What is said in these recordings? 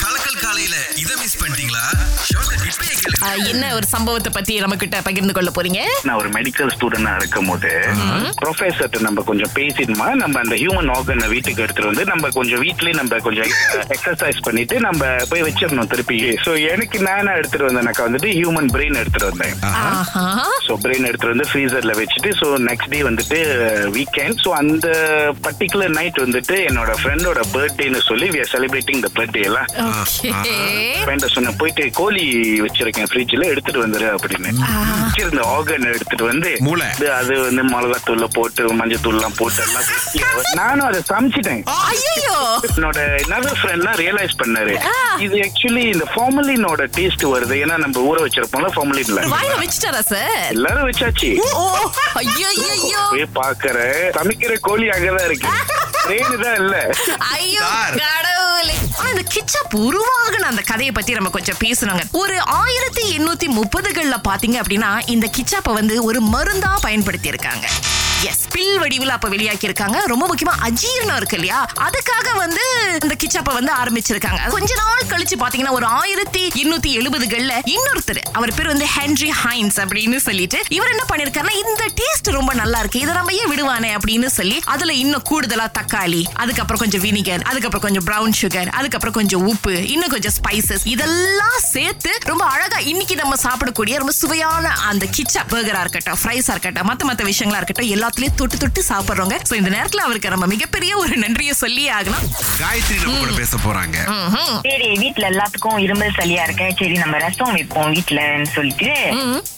கலக்கல் காலையில இத மிஸ் பண்ணிட்டீங்களா? இப்பயே கேளுங்க ஆ, என்ன ஒரு சம்பவத்தை பத்தி நம்ம கிட்ட பகிர்ந்து கொள்ள போறீங்க? நான் ஒரு மெடிக்கல் ஸ்டூடெண்டா இருக்கும் போது ப்ரொஃபசர்ட்ட நம்ம கொஞ்சம் பேசிடுமா நம்ம அந்த ஹியூமன் ஆர்கனை வீட்டுக்கு எடுத்துட்டு வந்து நம்ம கொஞ்சம் வீட்லயே நம்ம கொஞ்சம் எக்ஸசைஸ் பண்ணிட்டு நம்ம போய் வச்சிடணும் திருப்பி. சோ எனக்கு நானா எடுத்துட்டு வந்தேனாக்கா வந்துட்டு ஹியூமன் பிரெயின் எடுத்துட்டு வந்தேன். ஆஹா. ஸோ பிரெயின் எடுத்துட்டு வந்து ஃப்ரீசர்ல வச்சுட்டு ஸோ நெக்ஸ்ட் டே வந்துட்டு வீக்கெண்ட் ஸோ அந்த பர்டிகுலர் நைட் வந்துட்டு என்னோட ஃப்ரெண்டோட பர்த்டேன்னு சொல்லி we are celebrating the birthday எல்லாம் ஃப்ரெண்ட சொன்ன போயிட்டு கோழி வச்சிருக்கேன் ஃப்ரிட்ஜ்ல எடுத்துட்டு வந்துரு அப்படின்னு. வச்சிருந்த ஆர்கன் எடுத்துட்டு வந்து அது வந்து மிளகாத்தூள்ல போட்டு மஞ்சத்தூள் எல்லாம் போட்டு எல்லாம் நானும் அதை சமைச்சிட்டேன். ஐயோ என்னோட இன்னொரு ஃப்ரெண்ட்லாம் ரியலைஸ் பண்ணாரு. இது ஆக்சுவலி இந்த ஃபார்மலினோட டேஸ்ட் வருது. ஏன்னா நம்ம ஊற வச்சிருப்போம்ல ஃபார்மலின்ல வாயில வச்சுட்டாரா சார் எல்லாரும் வச்சாச்சு. பாக்குற சமைக்கிற கோழி அங்கதான் இருக்கு. ட்ரெயின் தான் இல்ல. ஐயோ சார். கடவுளே. ஆனா இந்த கிச்சப் உருவாகுன அந்த கதையை பத்தி நம்ம கொஞ்சம் பேசணுங்க. ஒரு ஆயிரத்தி எண்ணூத்தி முப்பதுகள்ல பாத்தீங்க அப்படின்னா இந்த கிச்சாப்பை வந்து ஒரு மருந்தா பயன்படுத்தி இருக்காங்க எஸ் பில் வடிவில் அப்ப வெளியாக்கி இருக்காங்க ரொம்ப முக்கியமா அஜீர்ணம் இருக்கு இல்லையா? அதுக்காக வந்து இந்த கிச்சாப்பை வந்து ஆரம்பிச்சிருக்காங்க. கொஞ்ச நாள் கழிச்சு பாத்தீங்கன்னா ஒரு ஆயிரத்தி எண்ணூத்தி எழுபதுகள்ல இன்னொருத்தர். அவர் பேர் வந்து ஹென்ரி ஹைன்ஸ் அப்படின்னு சொல்லிட்டு இவர் என்ன பண்ணிருக்காருன்னா இந்த டேஸ்ட் ரொம்ப நல்லா இருக்கு. இதை நம்ம ஏன் விடுவானே அப்படின்னு சொல்லி அதுல இன்னும் கூடுதலா தக்காளி அதுக்கப்புறம் கொஞ்சம் வினிகர் அதுக்கப்புறம் கொஞ்சம் ப்ரௌன் சுகர் அதுக்கப்புறம் கொஞ்சம் உப்பு இன்னும் கொஞ்சம் ஸ்பைசஸ் இதெல்லாம் சேர்த்து ரொம்ப அழகா இன்னைக்கு நம்ம சாப்பிடக்கூடிய ரொம்ப சுவையான அந்த கிச்சா பர்கரா இருக்கட்டும் ஃப்ரைஸா இருக்கட்டும் மத்த மத்த விஷயங்களா இருக்கட்டும் எல்லாத்துலயும் தொட்டு தொட்டு சாப்பிடுறோங்க சோ இந்த நேரத்துல அவருக்கு நம்ம மிகப்பெரிய ஒரு நன்றியை சொல்லி ஆகணும். காயத்ரி நம்ம கூட பேச போறாங்க. சரி வீட்ல எல்லாத்துக்கும் இருமல் சளியா இருக்க. சரி நம்ம ரசம் வைப்போம் வீட்லன்னு சொல்லிட்டு.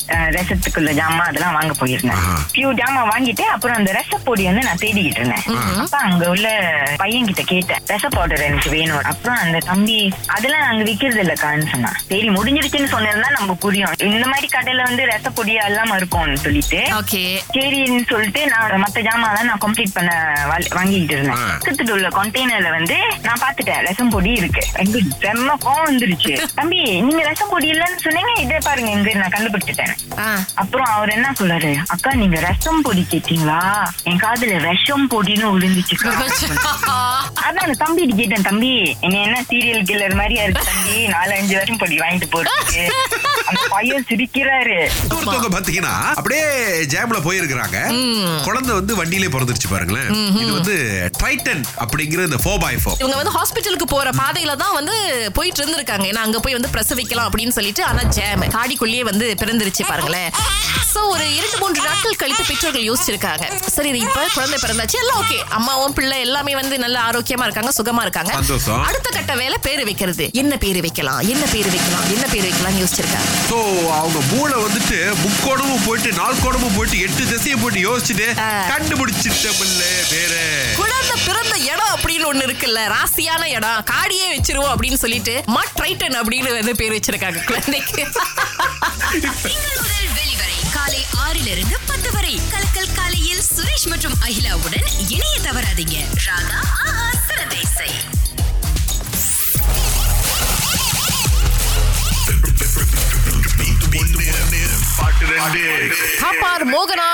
ரசத்துக்குள்ள ஜாமான் அதெல்லாம் வாங்க போயிருந்தேன். ஆஹா. ஃபியூ ஜாமான் வாங்கிட்டு அப்புறம் அந்த ரச பொடி வந்து நான் தேடிக்கிட்டு இருந்தேன். அப்ப அங்க உள்ள பையன் கிட்ட கேட்டேன். ரச பவுடர் எனக்கு வேணும். அப்புறம் அந்த தம்பி அதெல்லாம் அங்க விக்கிறது இல்லக்கான்னு சொன்னான். சரி முடிஞ்சிருச்சுன்னு சொன்னா நம்ம புரியும். இந்த மாதிரி கடையில வந்து ரச பொடி எல்லாம் இருக்கும்னு சொல்லிட்டு ஓகே. சரின்னு சொல்லிட்டு நான் மத்த ஜாமான் நான் கம்ப்ளீட் பண்ண வாங்கிட்டு இருந்தேன். பக்கத்துல உள்ள கண்டெய்னர்ல வந்து நான் பாத்துட்டேன் ரசம் பொடி இருக்கு. எனக்கு செம்ம கோவம் வந்துருச்சு. தம்பி நீங்க ரசம் பொடி இல்லைன்னு சொன்னீங்க. இதை பாருங்க எங்க நான் கண்டுபிடிச்சிட்டேன். அப்புறம் அவர் என்ன சொல்றாரு? அக்கா நீங்க ரசம் பொடி கேட்டீங்களா? என் காதுல விஷம் பொடின்னு விழுந்துச்சு அதான் அந்த தம்பி கேட்டேன் தம்பி என்ன என்ன சீரியல் கில்லர் மாதிரியா இருக்கு தம்பி? நாலு அஞ்சு வருஷம் பொடி வாங்கிட்டு போறதுக்கு. அந்த பையன் சிரிக்கிறாரு. ஒருத்தவங்க பாத்தீங்கன்னா அப்படியே ஜாம்ல போயிருக்கிறாங்க. குழந்தை வந்து வண்டியிலே பிறந்துருச்சு பாருங்களேன். இது வந்து டைட்டன் அப்படிங்கிற இந்த ஃபோர் பை ஃபோர் இவங்க வந்து ஹாஸ்பிட்டலுக்கு போற பாதையில தான் வந்து போயிட்டு இருந்திருக்காங்க. ஏன்னா அங்க போய் வந்து பிரசவிக்கலாம் அப்படின்னு சொல்லிட்டு ஆனா ஜாம் காடிக்குள்ளேயே வந்து பிறந்துருச்சு பாருங்களேன். சோ ஒரு இரண்டு மூன்று நாட்கள் கழித்து பெற்றோர்கள் யோசிச்சிருக்காங்க. சரி இப்ப குழந்தை பிறந்தாச்சு எல்லாம் ஓகே அம்மாவும் பிள்ளை எல்லாமே வந்து நல்ல ஆரோக்கியமா இருக்காங்க சுகமா இருக்காங்க. அடுத்த கட்ட வேலை பேரு வைக்கிறது. என்ன பேரு வைக்கலாம் என்ன பேரு வைக்கலாம் என்ன பேரு வைக்கலாம் யோசிச்சிருக்காங்க. சோ அவங்க மூளை வந்துட்டு முக்கோணமும் போயிட்டு நால்கோணமும் போயிட்டு எட்டு திசையும் போயிட்டு யோசிச்சுட்டு. கண்டுபிடிச்சிட்டமில்ல வேற. குழந்தை பிறந்த இடம் அப்படின்னு ஒண்ணு இருக்குல்ல ராசியான இடம் காடியே வச்சிருவோம் அப்படின்னு சொல்லிட்டு மட் ரைட்டன் அப்படின்னு வந்து பேர் வச்சிருக்காங்க குழந்தைக்கு. திங்கள் காலையில் சுரேஷ் மற்றும் அகிலாவுடன் இணைய தவறாதீங்க. ராகா ஆஹா சிறந்த இசை. காப்பார் மோகனா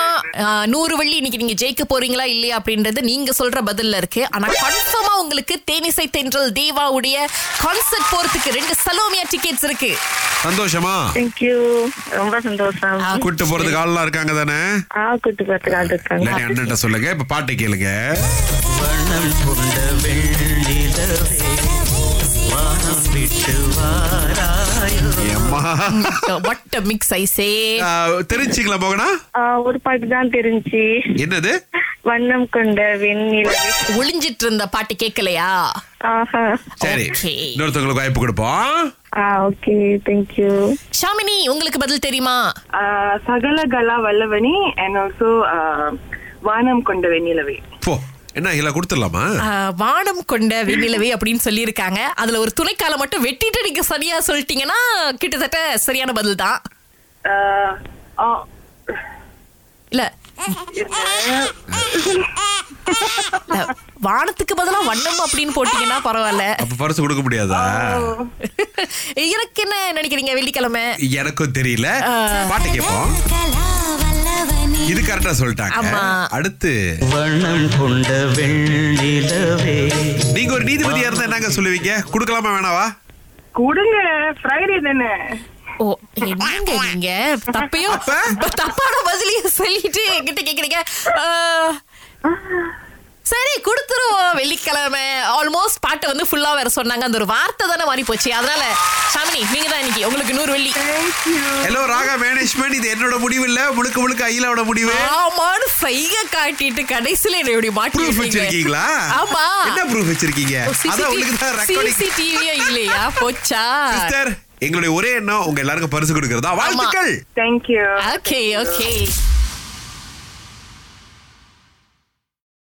நூறு வெள்ளி இன்னைக்கு நீங்க ஜெயிக்க போறீங்களா இல்லையா அப்படின்றது நீங்க சொல்ற பதில்ல இருக்கு. ஆனா கன்ஃபார்மா உங்களுக்கு தேனிசை தென்றல் தேவாவுடைய கான்சர்ட் போறதுக்கு ரெண்டு சலோமியா டிக்கெட்ஸ் இருக்கு. சந்தோஷமா? தேங்க்யூ ரொம்ப சந்தோஷம். கூட்டு போறதுக்கு ஆள்லாம் இருக்காங்க தானே? ஆ கூட்டு பார்த்துட்டு ஆள் இருக்காங்க. அண்ணன்ட்ட சொல்லுங்க. இப்ப பாட்டு கேளுங்க. வண்ணம் கொண்ட வெள்ளிலவே வானம் விட்டு வாராயோ மிக்ஸ் ஐசே ஒரு பாட்டு தான் தெரிஞ்சு. என்னது? வண்ணம் கொண்ட வெண்ணிலவே ஒளிஞ்சிட்டு இருந்த பாட்டு கேட்கலையா சரி Okay. இன்னொருத்தவங்களுக்கு வாய்ப்பு கொடுப்போம். ஓகே தேங்க்யூ ஷாமினி உங்களுக்கு பதில் தெரியுமா? சகல கலா வல்லவனி அண்ட் ஆல்சோ வானம் கொண்ட வெண்ணிலவே. போ. என்ன இல்ல கொடுத்துடலாமா? வானம் கொண்ட வெண்ணிலவே அப்படின்னு சொல்லியிருக்காங்க. அதுல ஒரு துணைக்கால மட்டும் வெட்டிட்டு நீங்க சரியா சொல்லிட்டீங்கன்னா கிட்டத்தட்ட சரியான பதில் தான் இல்ல. வானத்துக்கு பதிலா வண்ணம் அப்படின்னு போட்டீங்கன்னா பரவாயில்ல. அப்ப பரிசு கொடுக்க முடியாதா? எனக்கு என்ன நினைக்கிறீங்க வெள்ளிக்கிழமை? எனக்கும் தெரியல. பாட்டு கேட்போம். இது கரெக்டா சொல்லிட்டாங்க. ஆமா. அடுத்து. வண்ணம் கொண்ட வெண்ணிலவே. நீங்க ஒரு நீதிபதியா இருந்தா என்னங்க சொல்லுவீங்க? குடுக்கலாமா வேணாவா? கொடுங்க ஃப்ரைடே தானே. ஓ என்னங்க நீங்க? தப்பையும் அப்ப? தப்பான பதிலையும் சொல்லிட்டு என்கிட்ட கேக்குறீங்க. ஆ, சரி கொடுத்துருவோம். வெள்ளிக்கிழமை. ஆல்மோஸ்ட் பாட்டை வந்து ஃபுல்லா வேற சொன்னாங்க. அந்த ஒரு வார்த்தை தானே மாறி போச்சு. அதனால ஷாமினி நீங்க தான் இன்னைக்கு உங்களுக்கு நூறு வெள்ளி. ஹலோ ராகா மேனேஜ்மெண்ட் இது என்னோட முடிவு இல்ல முழுக்க முழுக்க அகிலாவோட முடிவு. ஆமான்னு சைக காட்டிட்டு கடைசியில என்ன இப்படி மாட்டி ப்ரூஃப். வச்சிருக்கீங்களா? ஆமா. என்ன ப்ரூஃப் வச்சிருக்கீங்க? அதான் உங்களுக்கு தான் ரெக்கார்டிங் சிசிடிவியே இல்லையா? போச்சா? சிஸ்டர் எங்களுடைய ஒரே எண்ணம் உங்க எல்லாருக்கும் பரிசு கொடுக்கறதா? வாழ்த்துக்கள். Thank you okay okay